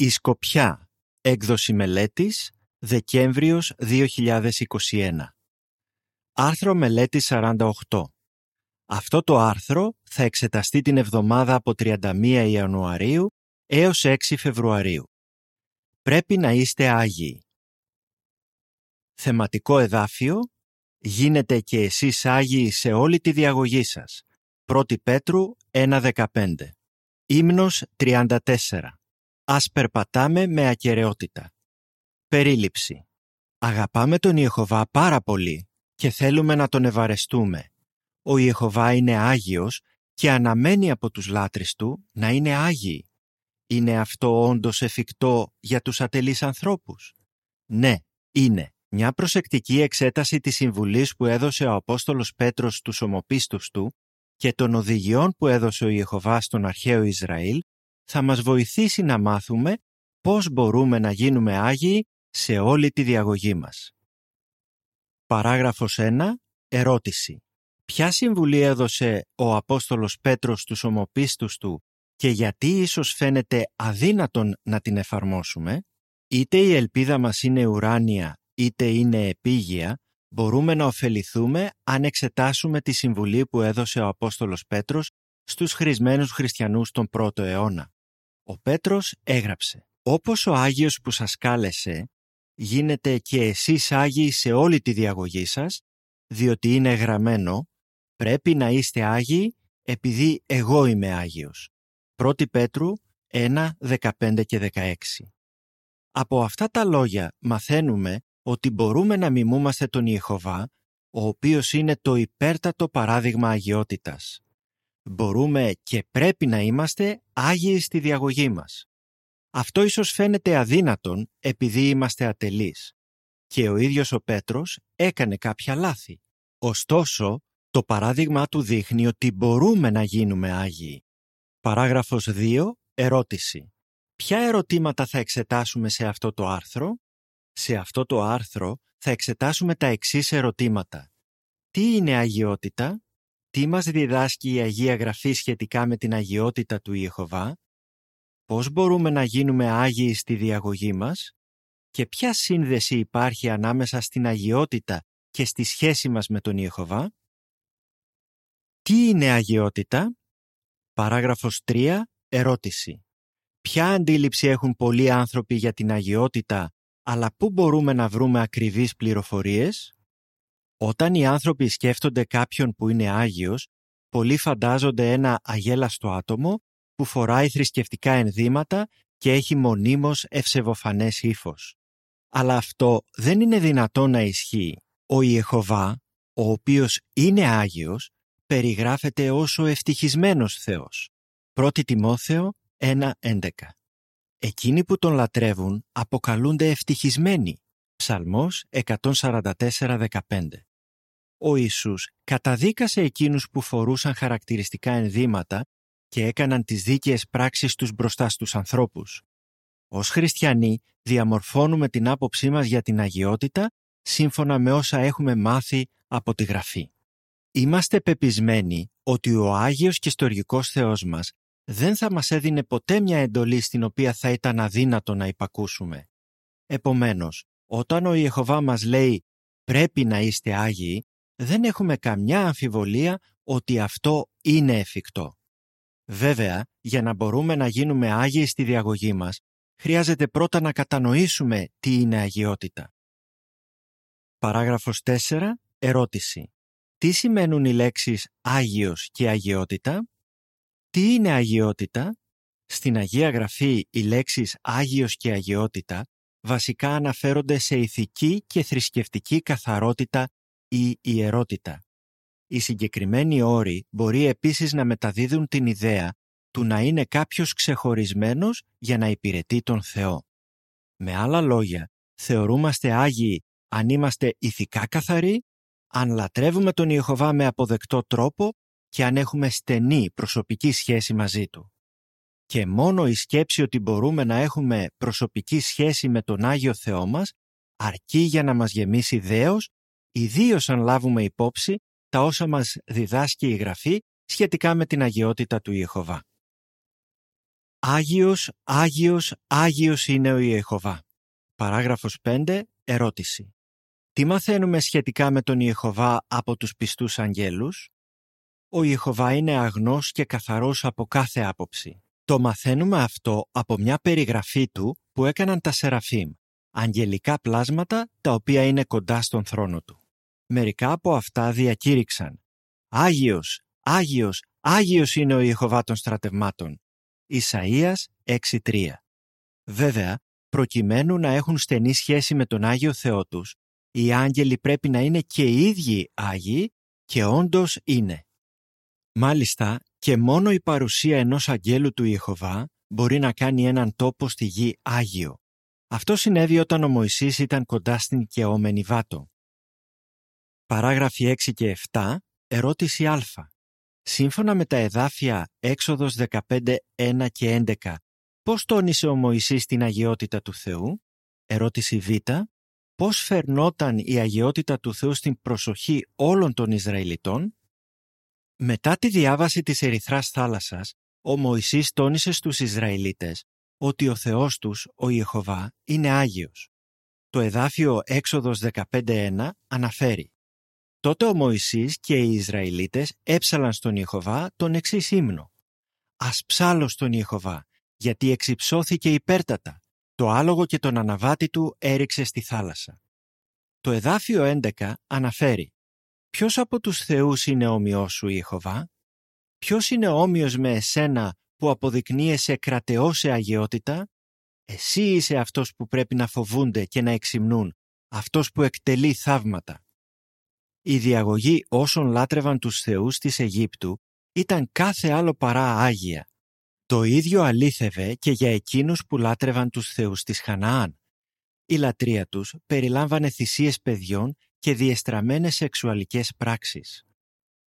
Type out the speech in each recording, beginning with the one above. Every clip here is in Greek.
Η Σκοπιά, έκδοση μελέτης, Δεκέμβριος 2021. Άρθρο μελέτης 48. Αυτό το άρθρο θα εξεταστεί την εβδομάδα από 31 Ιανουαρίου έως 6 Φεβρουαρίου. Πρέπει να είστε Άγιοι. Θεματικό εδάφιο «Γίνετε και εσείς Άγιοι σε όλη τη διαγωγή σας». 1 Πέτρου 1.15 Ύμνος 34 Ας περπατάμε με ακαιρεότητα. Περίληψη. Αγαπάμε τον Ιεχωβά πάρα πολύ και θέλουμε να τον ευαρεστούμε. Ο Ιεχωβά είναι Άγιος και αναμένει από τους λάτρεις του να είναι Άγιοι. Είναι αυτό όντως εφικτό για τους ατελείς ανθρώπους; Ναι, είναι. Μια προσεκτική εξέταση της συμβουλής που έδωσε ο Απόστολος Πέτρος στους ομοπίστους του και των οδηγιών που έδωσε ο Ιεχωβά στον αρχαίο Ισραήλ θα μας βοηθήσει να μάθουμε πώς μπορούμε να γίνουμε Άγιοι σε όλη τη διαγωγή μας. Παράγραφος 1. Ερώτηση. Ποια συμβουλή έδωσε ο Απόστολος Πέτρος στους ομοπίστους του και γιατί ίσως φαίνεται αδύνατον να την εφαρμόσουμε, είτε η ελπίδα μας είναι ουράνια είτε είναι επίγεια, μπορούμε να ωφεληθούμε αν εξετάσουμε τη συμβουλή που έδωσε ο Απόστολος Πέτρος στους χρησμένους χριστιανούς τον πρώτο αιώνα. Ο Πέτρος έγραψε «Όπως ο Άγιος που σας κάλεσε, γίνετε και εσείς Άγιοι σε όλη τη διαγωγή σας, διότι είναι γραμμένο, πρέπει να είστε Άγιοι επειδή εγώ είμαι Άγιος». 1 Πέτρου 1, 15 και 16 Από αυτά τα λόγια μαθαίνουμε ότι μπορούμε να μιμούμαστε τον Ιεχωβά, ο οποίος είναι το υπέρτατο παράδειγμα αγιότητας. Μπορούμε και πρέπει να είμαστε Άγιοι στη διαγωγή μας. Αυτό ίσως φαίνεται αδύνατον επειδή είμαστε ατελείς. Και ο ίδιος ο Πέτρος έκανε κάποια λάθη. Ωστόσο, το παράδειγμα του δείχνει ότι μπορούμε να γίνουμε Άγιοι. Παράγραφος 2. Ερώτηση. Ποια ερωτήματα θα εξετάσουμε σε αυτό το άρθρο; Σε αυτό το άρθρο θα εξετάσουμε τα εξής ερωτήματα. Τι είναι αγιότητα; Τι μας διδάσκει η Αγία Γραφή σχετικά με την αγιότητα του Ιεχωβά; Πώς μπορούμε να γίνουμε Άγιοι στη διαγωγή μας; Και ποια σύνδεση υπάρχει ανάμεσα στην αγιότητα και στη σχέση μας με τον Ιεχωβά; Τι είναι αγιότητα; Παράγραφος 3. Ερώτηση. Ποια αντίληψη έχουν πολλοί άνθρωποι για την αγιότητα, αλλά πού μπορούμε να βρούμε ακριβείς πληροφορίες; Όταν οι άνθρωποι σκέφτονται κάποιον που είναι Άγιος, πολλοί φαντάζονται ένα αγέλαστο άτομο που φοράει θρησκευτικά ενδύματα και έχει μονίμως ευσεβοφανές ύφος. Αλλά αυτό δεν είναι δυνατό να ισχύει. Ο Ιεχωβά, ο οποίος είναι Άγιος, περιγράφεται ως ο ευτυχισμένος Θεός. 1 Τιμόθεο 1.11 Εκείνοι που τον λατρεύουν αποκαλούνται ευτυχισμένοι. Ψαλμός 144.15 Ο Ιησούς καταδίκασε εκείνους που φορούσαν χαρακτηριστικά ενδύματα και έκαναν τις δίκαιες πράξεις τους μπροστά στους ανθρώπους. Ως χριστιανοί διαμορφώνουμε την άποψή μας για την αγιότητα σύμφωνα με όσα έχουμε μάθει από τη Γραφή. Είμαστε πεπισμένοι ότι ο Άγιος και Στοργικός Θεός μας δεν θα μας έδινε ποτέ μια εντολή στην οποία θα ήταν αδύνατο να υπακούσουμε. Επομένως, όταν ο Ιεχωβά μας λέει «πρέπει να είστε Άγιοι», δεν έχουμε καμιά αμφιβολία ότι αυτό είναι εφικτό. Βέβαια, για να μπορούμε να γίνουμε Άγιοι στη διαγωγή μας, χρειάζεται πρώτα να κατανοήσουμε τι είναι αγιότητα. Παράγραφος 4. Ερώτηση. Τι σημαίνουν οι λέξεις «Άγιος» και «Αγιότητα» Τι είναι αγιότητα; Στην Αγία Γραφή οι λέξεις «Άγιος» και «Αγιότητα» βασικά αναφέρονται σε ηθική και θρησκευτική καθαρότητα ή ιερότητα. Οι συγκεκριμένοι όροι μπορεί επίσης να μεταδίδουν την ιδέα του να είναι κάποιος ξεχωρισμένος για να υπηρετεί τον Θεό. Με άλλα λόγια, θεωρούμαστε Άγιοι αν είμαστε ηθικά καθαροί, αν λατρεύουμε τον Ιεχωβά με αποδεκτό τρόπο και αν έχουμε στενή προσωπική σχέση μαζί Του. Και μόνο η σκέψη ότι μπορούμε να έχουμε προσωπική σχέση με τον Άγιο Θεό μας αρκεί για να μας γεμίσει δέος, ιδίως αν λάβουμε υπόψη τα όσα μας διδάσκει η Γραφή σχετικά με την αγιότητα του Ιεχωβά. Άγιος, Άγιος, Άγιος είναι ο Ιεχωβά. Παράγραφος 5. Ερώτηση. Τι μαθαίνουμε σχετικά με τον Ιεχωβά από τους πιστούς αγγέλους; Ο Ιεχωβά είναι αγνός και καθαρός από κάθε άποψη. Το μαθαίνουμε αυτό από μια περιγραφή του που έκαναν τα Σεραφείμ, αγγελικά πλάσματα τα οποία είναι κοντά στον θρόνο του. Μερικά από αυτά διακήρυξαν «Άγιος, Άγιος, Άγιος είναι ο Ιεχωβά των στρατευμάτων». Ισαΐας 6.3 Βέβαια, προκειμένου να έχουν στενή σχέση με τον Άγιο Θεό τους, οι άγγελοι πρέπει να είναι και οι ίδιοι Άγιοι και όντως είναι. Μάλιστα, και μόνο η παρουσία ενός αγγέλου του Ιεχωβά μπορεί να κάνει έναν τόπο στη γη Άγιο. Αυτό συνέβη όταν ο Μωυσής ήταν κοντά στην κεόμενη Βάτο. Παράγραφοι 6 και 7, ερώτηση Α. Σύμφωνα με τα εδάφια Έξοδος 15, 1 και 11, πώς τόνισε ο Μωυσής την αγιότητα του Θεού; Ερώτηση Β. Πώς φερνόταν η αγιότητα του Θεού στην προσοχή όλων των Ισραηλιτών; Μετά τη διάβαση της Ερυθράς θάλασσας, ο Μωυσής τόνισε στους Ισραηλίτες ότι ο Θεός τους, ο Ιεχωβά, είναι Άγιος. Το εδάφιο Έξοδος 15.1 αναφέρει Τότε ο Μωυσής και οι Ισραηλίτες έψαλαν στον Ιεχωβά τον εξής ύμνο. «Ας ψάλω στον Ιεχωβά, γιατί εξυψώθηκε υπέρτατα. Το άλογο και τον αναβάτη του έριξε στη θάλασσα». Το εδάφιο 11 αναφέρει Ποιος από τους θεούς είναι όμοιός σου, Ιεχωβά; Ποιος είναι όμοιος με εσένα που αποδεικνύεσαι κρατεός σε αγιότητα; Εσύ είσαι αυτός που πρέπει να φοβούνται και να εξυμνούν, αυτός που εκτελεί θαύματα. Η διαγωγή όσων λάτρευαν τους θεούς της Αιγύπτου ήταν κάθε άλλο παρά άγια. Το ίδιο αλήθευε και για εκείνους που λάτρευαν τους θεούς της Χαναάν. Η λατρεία τους περιλάμβανε θυσίες παιδιών και διεστραμμένες σεξουαλικές πράξεις.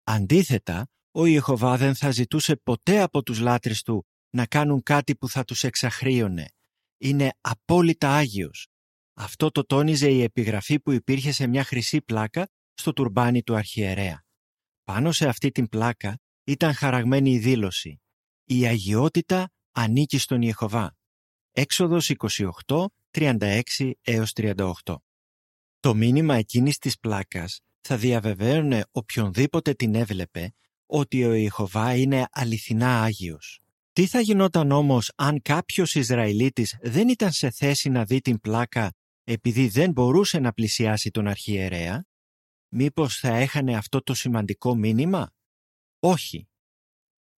Αντίθετα, ο Ιεχωβά δεν θα ζητούσε ποτέ από τους λάτρες του να κάνουν κάτι που θα τους εξαχρίωνε. Είναι απόλυτα Άγιος. Αυτό το τόνιζε η επιγραφή που υπήρχε σε μια χρυσή πλάκα στο τουρμπάνι του αρχιερέα. Πάνω σε αυτή την πλάκα ήταν χαραγμένη η δήλωση «Η αγιότητα ανήκει στον Ιεχωβά». Έξοδος 28, 36 έως 38. Το μήνυμα εκείνης της πλάκας θα διαβεβαίωνε οποιονδήποτε την έβλεπε ότι ο Ιεχωβά είναι αληθινά Άγιος. Τι θα γινόταν όμως αν κάποιος Ισραηλίτης δεν ήταν σε θέση να δει την πλάκα επειδή δεν μπορούσε να πλησιάσει τον αρχιερέα, μήπως θα έχανε αυτό το σημαντικό μήνυμα; Όχι.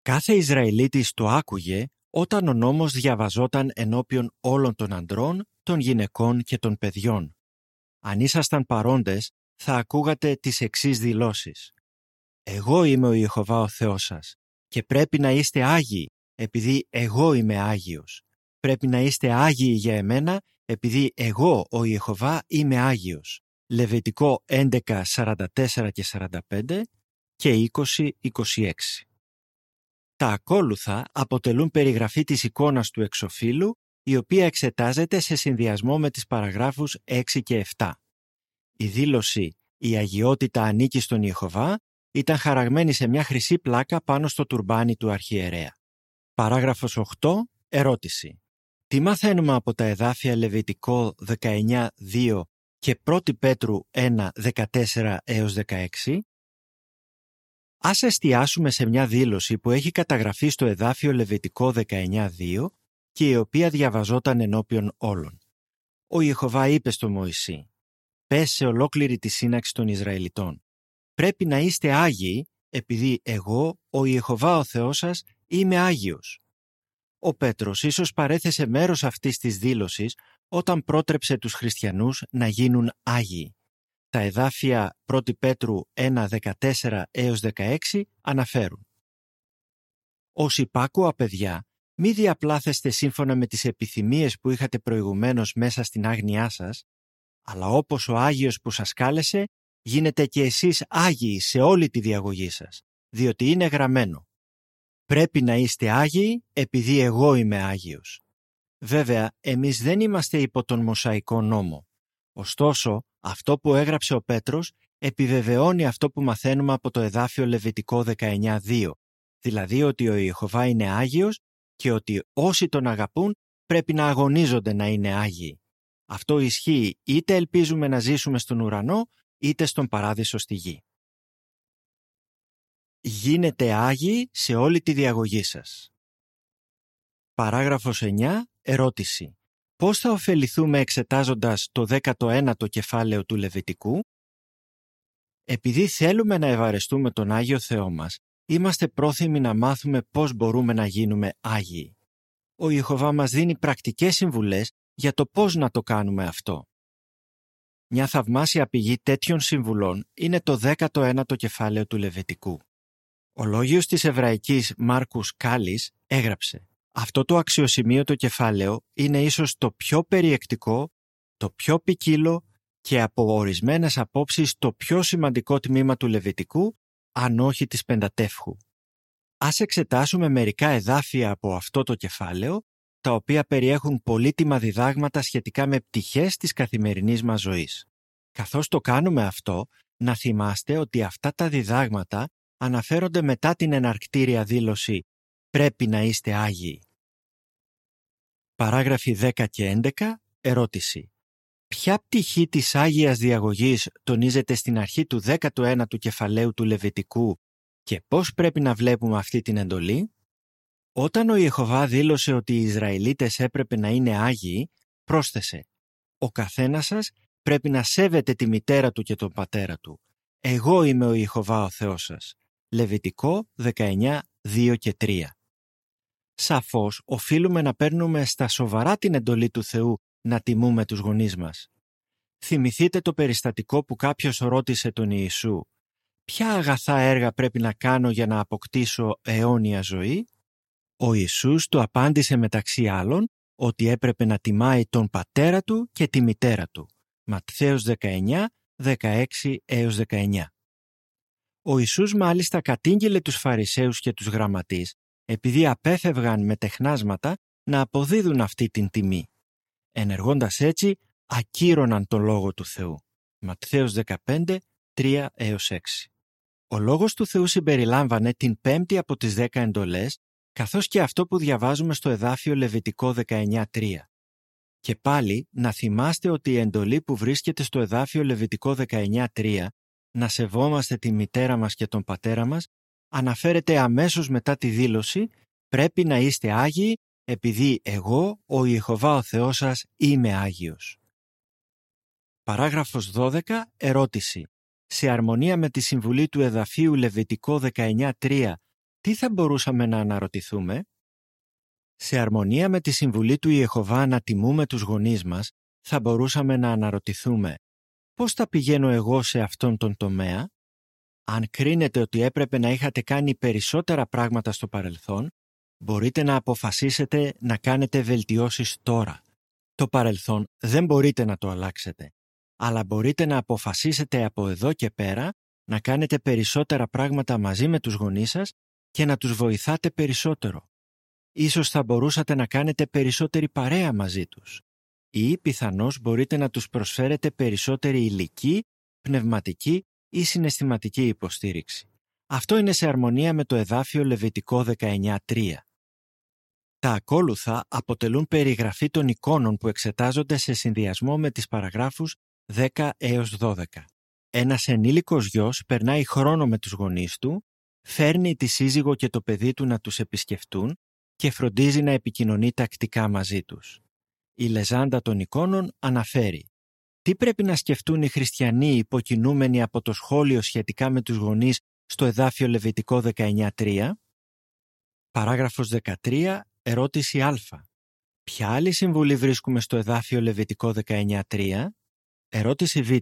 Κάθε Ισραηλίτης το άκουγε όταν ο νόμος διαβαζόταν ενώπιον όλων των αντρών, των γυναικών και των παιδιών. Αν ήσασταν παρόντες, θα ακούγατε τις εξής δηλώσεις. «Εγώ είμαι ο Ιεχωβά ο Θεός σας και πρέπει να είστε Άγιοι επειδή εγώ είμαι Άγιος. Πρέπει να είστε Άγιοι για εμένα επειδή εγώ ο Ιεχωβά είμαι Άγιος». Λεβιτικό 11, 44 και 45 και 20, 26. Τα ακόλουθα αποτελούν περιγραφή της εικόνας του εξοφύλου η οποία εξετάζεται σε συνδυασμό με τις παραγράφους 6 και 7. Η δήλωση «Η αγιότητα ανήκει στον Ιεχωβά» ήταν χαραγμένη σε μια χρυσή πλάκα πάνω στο τουρμπάνι του αρχιερέα. Παράγραφος 8. Ερώτηση. Τι μαθαίνουμε από τα εδάφια Λεβιτικό 19.2 και 1 Πέτρου 1, 14 έως 16? Ας εστιάσουμε σε μια δήλωση που έχει καταγραφεί στο εδάφιο Λεβιτικό 19.2 και η οποία διαβαζόταν ενώπιον όλων. Ο Ιεχωβά είπε στο Μωυσή «Πες σε ολόκληρη τη σύναξη των Ισραηλιτών. Πρέπει να είστε Άγιοι επειδή εγώ, ο Ιεχωβά ο Θεός σας, είμαι Άγιος». Ο Πέτρος ίσως παρέθεσε μέρος αυτής της δήλωσης όταν πρότρεψε τους χριστιανούς να γίνουν Άγιοι. Τα εδάφια 1 Πέτρου 1, 14 έως 16 αναφέρουν «Ως υπάκουα παιδιά, μη διαπλάθεστε σύμφωνα με τις επιθυμίες που είχατε προηγουμένως μέσα στην άγνοιά σας, αλλά όπως ο Άγιος που σας κάλεσε, γίνετε και εσείς Άγιοι σε όλη τη διαγωγή σας, διότι είναι γραμμένο. Πρέπει να είστε Άγιοι επειδή εγώ είμαι Άγιος. Βέβαια, εμείς δεν είμαστε υπό τον Μωσαϊκό νόμο. Ωστόσο, αυτό που έγραψε ο Πέτρος επιβεβαιώνει αυτό που μαθαίνουμε από το εδάφιο Λεβιτικό 19.2, δηλαδή ότι ο Ιεχωβά είναι Άγιος και ότι όσοι τον αγαπούν πρέπει να αγωνίζονται να είναι Άγιοι. Αυτό ισχύει είτε ελπίζουμε να ζήσουμε στον ουρανό είτε στον παράδεισο στη γη. Γίνετε Άγιοι σε όλη τη διαγωγή σας. Παράγραφος 9. Ερώτηση. Πώς θα ωφεληθούμε εξετάζοντας το 19ο κεφάλαιο του Λεβιτικού; Επειδή θέλουμε να ευαρεστούμε τον Άγιο Θεό μας, είμαστε πρόθυμοι να μάθουμε πώς μπορούμε να γίνουμε Άγιοι. Ο Ιεχωβά μας δίνει πρακτικές συμβουλές για το πώς να το κάνουμε αυτό. Μια θαυμάσια πηγή τέτοιων συμβουλών είναι το 19ο κεφάλαιο του Λεβετικού. Ο λόγιος της Εβραϊκής Μάρκους Κάλης έγραψε «Αυτό το αξιοσημείωτο κεφάλαιο είναι ίσως το πιο περιεκτικό, το πιο ποικίλο και από ορισμένες απόψεις το πιο σημαντικό τμήμα του Λεβιτικού, αν όχι της Πεντατεύχου. Ας εξετάσουμε μερικά εδάφια από αυτό το κεφάλαιο, τα οποία περιέχουν πολύτιμα διδάγματα σχετικά με πτυχές της καθημερινής μας ζωής. Καθώς το κάνουμε αυτό, να θυμάστε ότι αυτά τα διδάγματα αναφέρονται μετά την εναρκτήρια δήλωση «Πρέπει να είστε Άγιοι». Παράγραφοι 10 και 11. Ερώτηση. Ποια πτυχή της Άγιας Διαγωγής τονίζεται στην αρχή του 19ου κεφαλαίου του Λεβιτικού και πώς πρέπει να βλέπουμε αυτή την εντολή; Όταν ο Ιεχωβά δήλωσε ότι οι Ισραηλίτες έπρεπε να είναι Άγιοι, πρόσθεσε «Ο καθένας σας πρέπει να σέβεται τη μητέρα του και τον πατέρα του. Εγώ είμαι ο Ιεχωβά ο Θεός σας». Λεβιτικό 19, 2 και 3. Σαφώς οφείλουμε να παίρνουμε στα σοβαρά την εντολή του Θεού να τιμούμε τους γονείς μας. Θυμηθείτε το περιστατικό που κάποιος ρώτησε τον Ιησού «Ποια αγαθά έργα πρέπει να κάνω για να αποκτήσω αιώνια ζωή» Ο Ιησούς του απάντησε μεταξύ άλλων ότι έπρεπε να τιμάει τον πατέρα του και τη μητέρα του. Ματθαίος 19, 16 έως 19. Ο Ιησούς μάλιστα κατήγγειλε τους Φαρισαίους και τους γραμματείς επειδή απέφευγαν με τεχνάσματα να αποδίδουν αυτή την τιμή. Ενεργώντας έτσι, ακύρωναν τον Λόγο του Θεού. Ματθαίος 15, 3 έως 6. Ο Λόγος του Θεού συμπεριλάμβανε την πέμπτη από τις δέκα εντολές, καθώς και αυτό που διαβάζουμε στο εδάφιο Λεβιτικό 19.3. Και πάλι να θυμάστε ότι η εντολή που βρίσκεται στο εδάφιο Λεβιτικό 19.3 να σεβόμαστε τη μητέρα μας και τον πατέρα μας αναφέρεται αμέσως μετά τη δήλωση «Πρέπει να είστε Άγιοι επειδή εγώ, ο Ιεχωβά ο Θεός σας, είμαι Άγιος». Παράγραφος 12. Ερώτηση. Σε αρμονία με τη συμβουλή του εδαφίου Λεβιτικό 19.3 τι θα μπορούσαμε να αναρωτηθούμε; Σε αρμονία με τη συμβουλή του Ιεχωβά να τιμούμε τους γονείς μας θα μπορούσαμε να αναρωτηθούμε πώς θα πηγαίνω εγώ σε αυτόν τον τομέα; Αν κρίνετε ότι έπρεπε να είχατε κάνει περισσότερα πράγματα στο παρελθόν, μπορείτε να αποφασίσετε να κάνετε βελτιώσεις τώρα. Το παρελθόν δεν μπορείτε να το αλλάξετε, αλλά μπορείτε να αποφασίσετε από εδώ και πέρα να κάνετε περισσότερα πράγματα μαζί με τους γονείς σας και να τους βοηθάτε περισσότερο. Ίσως θα μπορούσατε να κάνετε περισσότερη παρέα μαζί τους ή πιθανώς μπορείτε να τους προσφέρετε περισσότερη υλική, πνευματική ή συναισθηματική υποστήριξη. Αυτό είναι σε αρμονία με το εδάφιο Λεβιτικό 19.3. Τα ακόλουθα αποτελούν περιγραφή των εικόνων που εξετάζονται σε συνδυασμό με τις παραγράφους 10 έως 12. Ένας ενήλικος γιος περνάει χρόνο με τους γονείς του, φέρνει τη σύζυγο και το παιδί του να τους επισκεφτούν και φροντίζει να επικοινωνεί τακτικά μαζί τους. Η λεζάντα των εικόνων αναφέρει τι πρέπει να σκεφτούν οι χριστιανοί υποκινούμενοι από το σχόλιο σχετικά με τους γονείς στο εδάφιο Λεβιτικό 19.3. Παράγραφος 13. Ερώτηση Α. Ποια άλλη συμβουλή βρίσκουμε στο εδάφιο Λεβιτικό 19.3. Ερώτηση Β.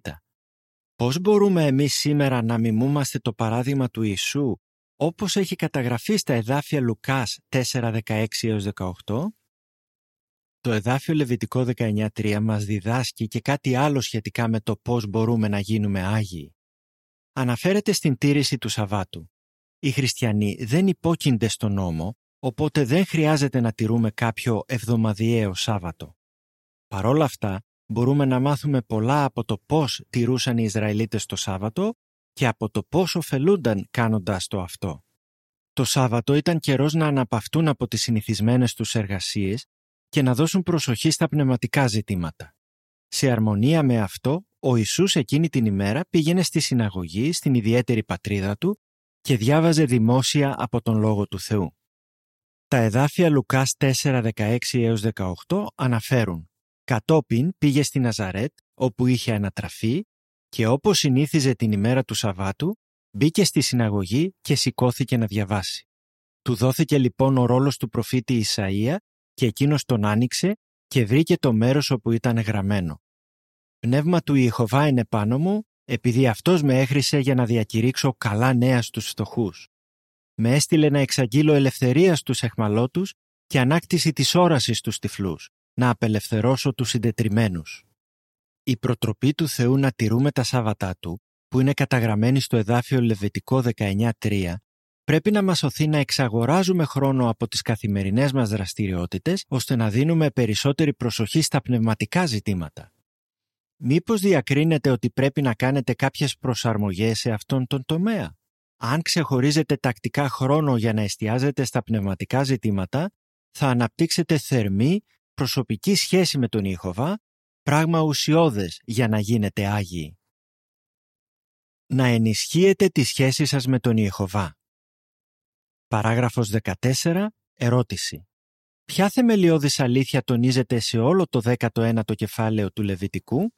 Πώς μπορούμε εμείς σήμερα να μιμούμαστε το παράδειγμα του Ιησού όπως έχει καταγραφεί στα εδάφια Λουκάς 4.16 18. Το εδάφιο Λεβιτικό 19.3 μας διδάσκει και κάτι άλλο σχετικά με το πώς μπορούμε να γίνουμε Άγιοι. Αναφέρεται στην τήρηση του Σαββάτου. Οι χριστιανοί δεν υπόκεινται στον νόμο, οπότε δεν χρειάζεται να τηρούμε κάποιο εβδομαδιαίο Σάββατο. Παρόλα αυτά, μπορούμε να μάθουμε πολλά από το πώς τηρούσαν οι Ισραηλίτες το Σάββατο και από το πώς ωφελούνταν κάνοντας το αυτό. Το Σάββατο ήταν καιρός να αναπαυτούν από τις συνηθισμένες τους εργασίες και να δώσουν προσοχή στα πνευματικά ζητήματα. Σε αρμονία με αυτό, ο Ιησούς εκείνη την ημέρα πήγαινε στη συναγωγή στην ιδιαίτερη πατρίδα του και διάβαζε δημόσια από τον Λόγο του Θεού. Τα εδάφια Λουκάς 4, 16 έως 18 αναφέρουν «Κατόπιν πήγε στη Ναζαρέτ, όπου είχε ανατραφεί και όπως συνήθιζε την ημέρα του Σαββάτου, μπήκε στη συναγωγή και σηκώθηκε να διαβάσει. Του δόθηκε λοιπόν ο ρόλος του προφήτη Ισαΐα και εκείνος τον άνοιξε και βρήκε το μέρος όπου ήταν γραμμένο. «Πνεύμα του Ιεχωβά είναι πάνω μου, επειδή αυτός με έχρισε για να διακηρύξω καλά νέα στους φτωχούς. Με έστειλε να εξαγγείλω ελευθερία στους εχμαλώτους και ανάκτηση της όρασης στους τυφλούς, να απελευθερώσω τους συντετριμένους. Η προτροπή του Θεού να τηρούμε τα Σάββατά Του, που είναι καταγραμμένη στο εδάφιο Λεβετικό 19.3, πρέπει να μας σωθεί να εξαγοράζουμε χρόνο από τις καθημερινές μας δραστηριότητες, ώστε να δίνουμε περισσότερη προσοχή στα πνευματικά ζητήματα. Μήπως διακρίνετε ότι πρέπει να κάνετε κάποιες προσαρμογές σε αυτόν τον τομέα; Αν ξεχωρίζετε τακτικά χρόνο για να εστιάζετε στα πνευματικά ζητήματα, θα αναπτύξετε θερμή προσωπική σχέση με τον Ιχωβά, πράγμα ουσιώδες για να γίνετε Άγιοι. Να ενισχύετε τη σχέση σας με τον Ιεχωβά. Παράγραφος 14. Ερώτηση. Ποια θεμελιώδης αλήθεια τονίζεται σε όλο το 19ο κεφάλαιο του Λεβιτικού;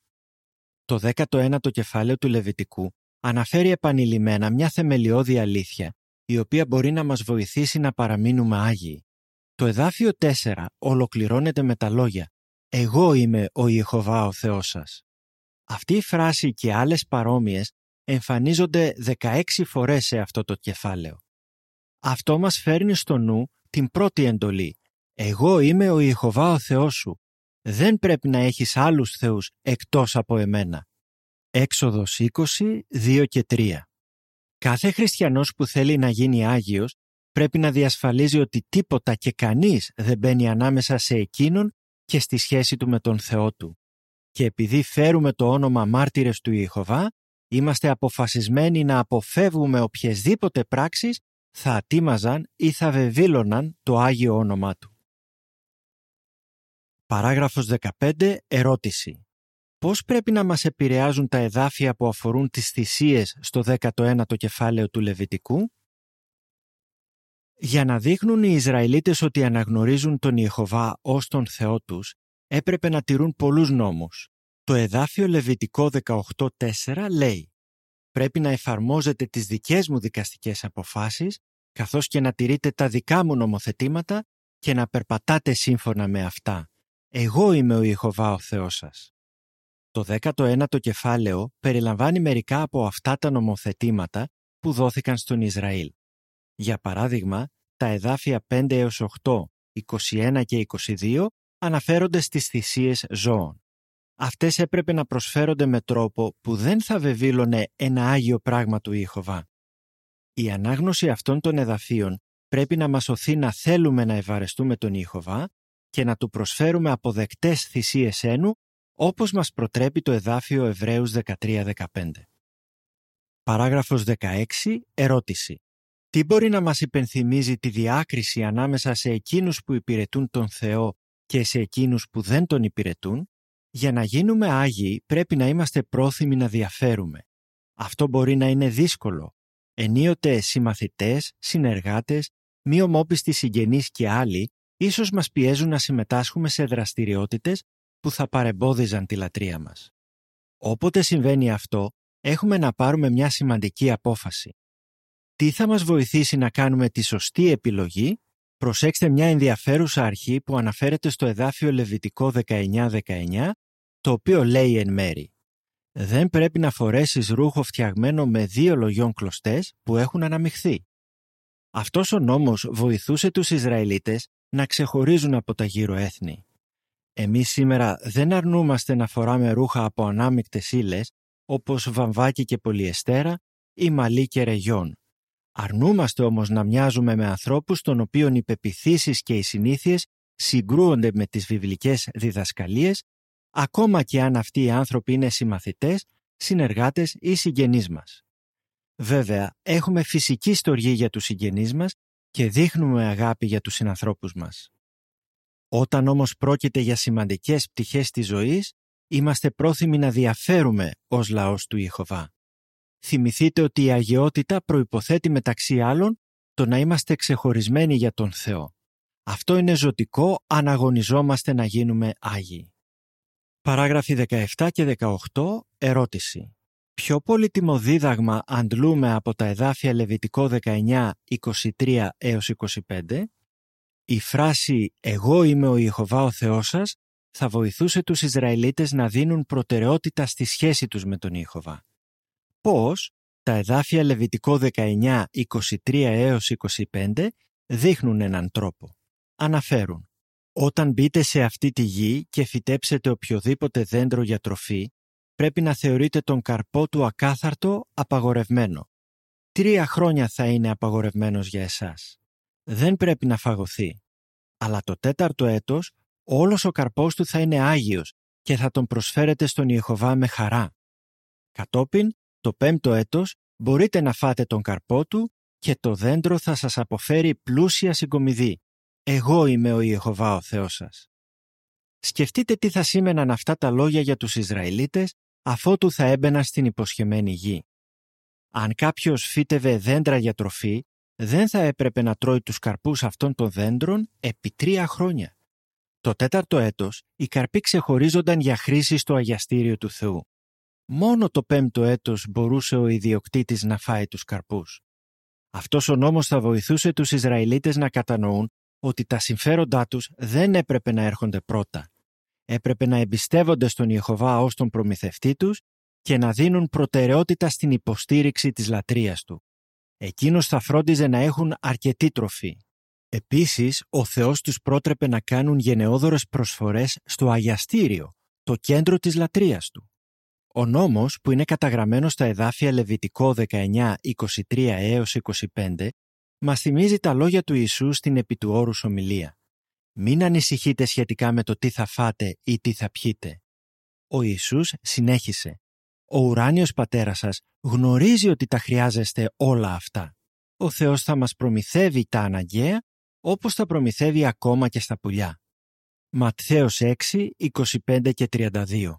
Το 19ο κεφάλαιο του Λεβιτικού αναφέρει επανειλημμένα μια θεμελιώδη αλήθεια, η οποία μπορεί να μας βοηθήσει να παραμείνουμε Άγιοι. Το εδάφιο 4 ολοκληρώνεται με τα λόγια «Εγώ είμαι ο Ιεχωβά ο Θεός σας». Αυτή η φράση και άλλες παρόμοιες εμφανίζονται 16 φορές σε αυτό το κεφάλαιο. Αυτό μας φέρνει στο νου την πρώτη εντολή «Εγώ είμαι ο Ιεχωβά ο Θεός σου. Δεν πρέπει να έχεις άλλους θεούς εκτός από εμένα». Έξοδος 20, 2 και 3 Κάθε χριστιανός που θέλει να γίνει Άγιος πρέπει να διασφαλίζει ότι τίποτα και κανείς δεν μπαίνει ανάμεσα σε εκείνον και στη σχέση του με τον Θεό του. Και επειδή φέρουμε το όνομα μάρτυρες του Ιεχωβά, είμαστε αποφασισμένοι να αποφεύγουμε οποιασδήποτε πράξεις θα ατίμαζαν ή θα βεβήλωναν το Άγιο όνομά Του. Παράγραφος 15. Ερώτηση. Πώς πρέπει να μας επηρεάζουν τα εδάφια που αφορούν τις θυσίες στο 19ο κεφάλαιο του Λεβιτικού; Για να δείχνουν οι Ισραηλίτες ότι αναγνωρίζουν τον Ιεχωβά ως τον Θεό τους, έπρεπε να τηρούν πολλούς νόμους. Το εδάφιο Λεβιτικό 18.4 λέει «Πρέπει να εφαρμόζετε τις δικές μου δικαστικές αποφάσεις, καθώς και να τηρείτε τα δικά μου νομοθετήματα και να περπατάτε σύμφωνα με αυτά. Εγώ είμαι ο Ιεχωβά ο Θεός σας». Το 19ο κεφάλαιο περιλαμβάνει μερικά από αυτά τα νομοθετήματα που δόθηκαν στον Ισραήλ. Για παράδειγμα, τα εδάφια 5 έως 8, 21 και 22 αναφέρονται στις θυσίες ζώων. Αυτές έπρεπε να προσφέρονται με τρόπο που δεν θα βεβήλωνε ένα Άγιο πράγμα του Ιχωβά. Η ανάγνωση αυτών των εδαφίων πρέπει να μας οθεί να θέλουμε να ευαρεστούμε τον Ιχωβά και να του προσφέρουμε αποδεκτές θυσίες ένου όπως μας προτρέπει το εδάφιο Εβραίους 13-15. Παράγραφος 16. Ερώτηση. Τι μπορεί να μας υπενθυμίζει τη διάκριση ανάμεσα σε εκείνους που υπηρετούν τον Θεό και σε εκείνους που δεν τον υπηρετούν; Για να γίνουμε Άγιοι πρέπει να είμαστε πρόθυμοι να διαφέρουμε. Αυτό μπορεί να είναι δύσκολο. Ενίοτε συμμαθητές, συνεργάτες, μη ομόπιστοι συγγενείς και άλλοι ίσως μας πιέζουν να συμμετάσχουμε σε δραστηριότητες που θα παρεμπόδιζαν τη λατρεία μας. Όποτε συμβαίνει αυτό, έχουμε να πάρουμε μια σημαντική απόφαση. Τι θα μας βοηθήσει να κάνουμε τη σωστή επιλογή, προσέξτε μια ενδιαφέρουσα αρχή που αναφέρεται στο εδάφιο Λεβιτικό 19-19, το οποίο λέει εν μέρη «Δεν πρέπει να φορέσεις ρούχο φτιαγμένο με δύο λογιών κλωστές που έχουν αναμειχθεί». Αυτός ο νόμος βοηθούσε τους Ισραηλίτες να ξεχωρίζουν από τα γύρω έθνη. Εμείς σήμερα δεν αρνούμαστε να φοράμε ρούχα από ανάμεικτες ύλες, όπως βαμβάκι και πολυεστέρα ή μαλλί και ρεγιόν. Αρνούμαστε όμως να μοιάζουμε με ανθρώπους των οποίων οι πεπιθήσεις και οι συνήθειες συγκρούονται με τις βιβλικές διδασκαλίες, ακόμα και αν αυτοί οι άνθρωποι είναι συμμαθητές, συνεργάτες ή συγγενείς μας. Βέβαια, έχουμε φυσική στοργή για τους συγγενείς μας και δείχνουμε αγάπη για τους συνανθρώπους μας. Όταν όμως πρόκειται για σημαντικές πτυχές της ζωής, είμαστε πρόθυμοι να διαφέρουμε ως λαός του Ιεχωβά. Θυμηθείτε ότι η αγιότητα προϋποθέτει μεταξύ άλλων το να είμαστε ξεχωρισμένοι για τον Θεό. Αυτό είναι ζωτικό αν αγωνιζόμαστε να γίνουμε Άγιοι. Παράγραφοι 17 και 18. Ερώτηση. Ποιο πολύτιμο δίδαγμα αντλούμε από τα εδάφια Λεβιτικό 19, 23 έως 25? Η φράση «Εγώ είμαι ο Ιεχωβά ο Θεός σας» θα βοηθούσε τους Ισραηλίτες να δίνουν προτεραιότητα στη σχέση τους με τον Ιεχωβά. Πώς τα εδάφια Λεβιτικό 19, 23 έως 25 δείχνουν έναν τρόπο. Αναφέρουν «Όταν μπείτε σε αυτή τη γη και φυτέψετε οποιοδήποτε δέντρο για τροφή, πρέπει να θεωρείτε τον καρπό του ακάθαρτο απαγορευμένο. Τρία χρόνια θα είναι απαγορευμένος για εσάς. Δεν πρέπει να φαγωθεί. Αλλά το τέταρτο έτος όλος ο καρπός του θα είναι άγιος και θα τον προσφέρετε στον Ιεχωβά με χαρά. Κατόπιν, το πέμπτο έτος μπορείτε να φάτε τον καρπό του και το δέντρο θα σας αποφέρει πλούσια συγκομιδή. Εγώ είμαι ο Ιεχωβά ο Θεός σας. Σκεφτείτε τι θα σήμαιναν αυτά τα λόγια για τους Ισραηλίτες αφότου θα έμπαιναν στην υποσχεμένη γη. Αν κάποιος φύτευε δέντρα για τροφή, δεν θα έπρεπε να τρώει τους καρπούς αυτών των δέντρων επί τρία χρόνια. Το τέταρτο έτος, οι καρποί ξεχωρίζονταν για χρήση στο αγιαστήριο του Θεού. Μόνο το πέμπτο έτος μπορούσε ο ιδιοκτήτης να φάει τους καρπούς. Αυτός ο νόμος θα βοηθούσε τους Ισραηλίτες να κατανοούν ότι τα συμφέροντά τους δεν έπρεπε να έρχονται πρώτα. Έπρεπε να εμπιστεύονται στον Ιεχωβά ως τον προμηθευτή τους και να δίνουν προτεραιότητα στην υποστήριξη της λατρείας του. Εκείνος θα φρόντιζε να έχουν αρκετή τροφή. Επίσης, ο Θεός τους πρότρεπε να κάνουν γενναιόδορες προσφορές στο αγιαστήριο, το κέντρο της λατρείας του. Ο νόμος που είναι καταγραμμένο στα εδάφια Λεβιτικό 19, 23 έως 25 μας θυμίζει τα λόγια του Ιησού στην επί του όρους ομιλία. Μην ανησυχείτε σχετικά με το τι θα φάτε ή τι θα πιείτε. Ο Ιησούς συνέχισε. Ο ουράνιος πατέρας σας γνωρίζει ότι τα χρειάζεστε όλα αυτά. Ο Θεός θα μας προμηθεύει τα αναγκαία όπως τα προμηθεύει ακόμα και στα πουλιά. Ματθαίος 6, 25 και 32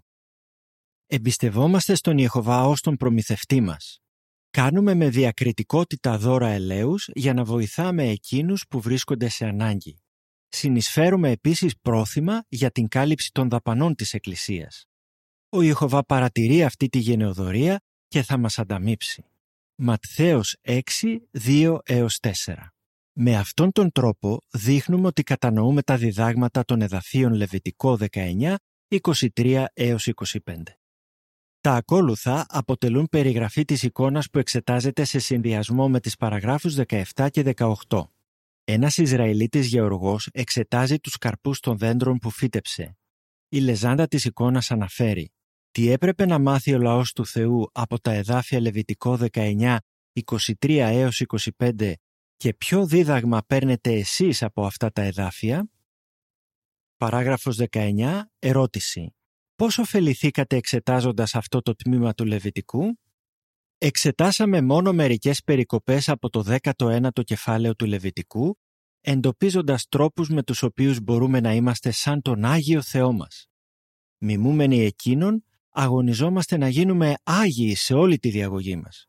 Εμπιστευόμαστε στον Ιεχωβά ως τον προμηθευτή μας. Κάνουμε με διακριτικότητα δώρα ελέους για να βοηθάμε εκείνους που βρίσκονται σε ανάγκη. Συνεισφέρουμε επίσης πρόθυμα για την κάλυψη των δαπανών της Εκκλησίας. Ο Ιεχωβά παρατηρεί αυτή τη γενεοδορία και θα μας ανταμείψει. Ματθαίος 6, 2 4 Με αυτόν τον τρόπο δείχνουμε ότι κατανοούμε τα διδάγματα των εδαφίων Λεβιτικό 19, 23 25. Τα ακόλουθα αποτελούν περιγραφή της εικόνας που εξετάζεται σε συνδυασμό με τις παραγράφους 17 και 18. Ένας Ισραηλίτης γεωργός εξετάζει τους καρπούς των δέντρων που φύτεψε. Η λεζάντα της εικόνας αναφέρει «Τι έπρεπε να μάθει ο λαός του Θεού από τα εδάφια Λεβιτικό 19, 23 έως 25 και ποιο δίδαγμα παίρνετε εσείς από αυτά τα εδάφια» Παράγραφος 19. Ερώτηση. Πώς ωφεληθήκατε εξετάζοντας αυτό το τμήμα του Λεβιτικού; Εξετάσαμε μόνο μερικές περικοπές από το 19ο κεφάλαιο του Λεβιτικού, εντοπίζοντας τρόπους με τους οποίους μπορούμε να είμαστε σαν τον Άγιο Θεό μας. Μιμούμενοι εκείνον, αγωνιζόμαστε να γίνουμε Άγιοι σε όλη τη διαγωγή μας.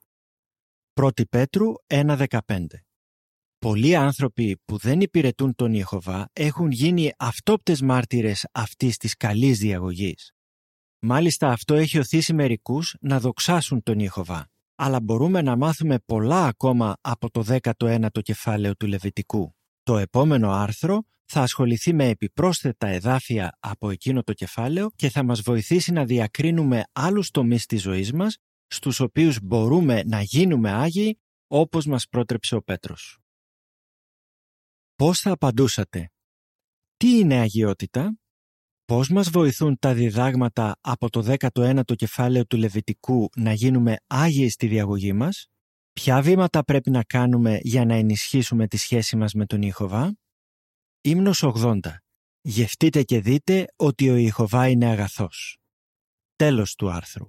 1 Πέτρου 1.15 Πολλοί άνθρωποι που δεν υπηρετούν τον Ιεχωβά έχουν γίνει αυτόπτες μάρτυρες αυτής της καλής διαγωγής. Μάλιστα αυτό έχει οθήσει μερικούς να δοξάσουν τον Ιεχωβά. Αλλά μπορούμε να μάθουμε πολλά ακόμα από το 19ο κεφάλαιο του Λεβιτικού. Το επόμενο άρθρο θα ασχοληθεί με επιπρόσθετα εδάφια από εκείνο το κεφάλαιο και θα μας βοηθήσει να διακρίνουμε άλλους τομείς της ζωής μας στους οποίους μπορούμε να γίνουμε Άγιοι όπως μας πρότρεψε ο Πέτρος. Πώς θα απαντούσατε; Τι είναι αγιότητα; Πώς μας βοηθούν τα διδάγματα από το 19ο κεφάλαιο του Λεβιτικού να γίνουμε Άγιοι στη διαγωγή μας; Ποια βήματα πρέπει να κάνουμε για να ενισχύσουμε τη σχέση μας με τον Ιεχωβά; Ύμνος 80. Γευτείτε και δείτε ότι ο Ιεχωβά είναι αγαθός. Τέλος του άρθρου.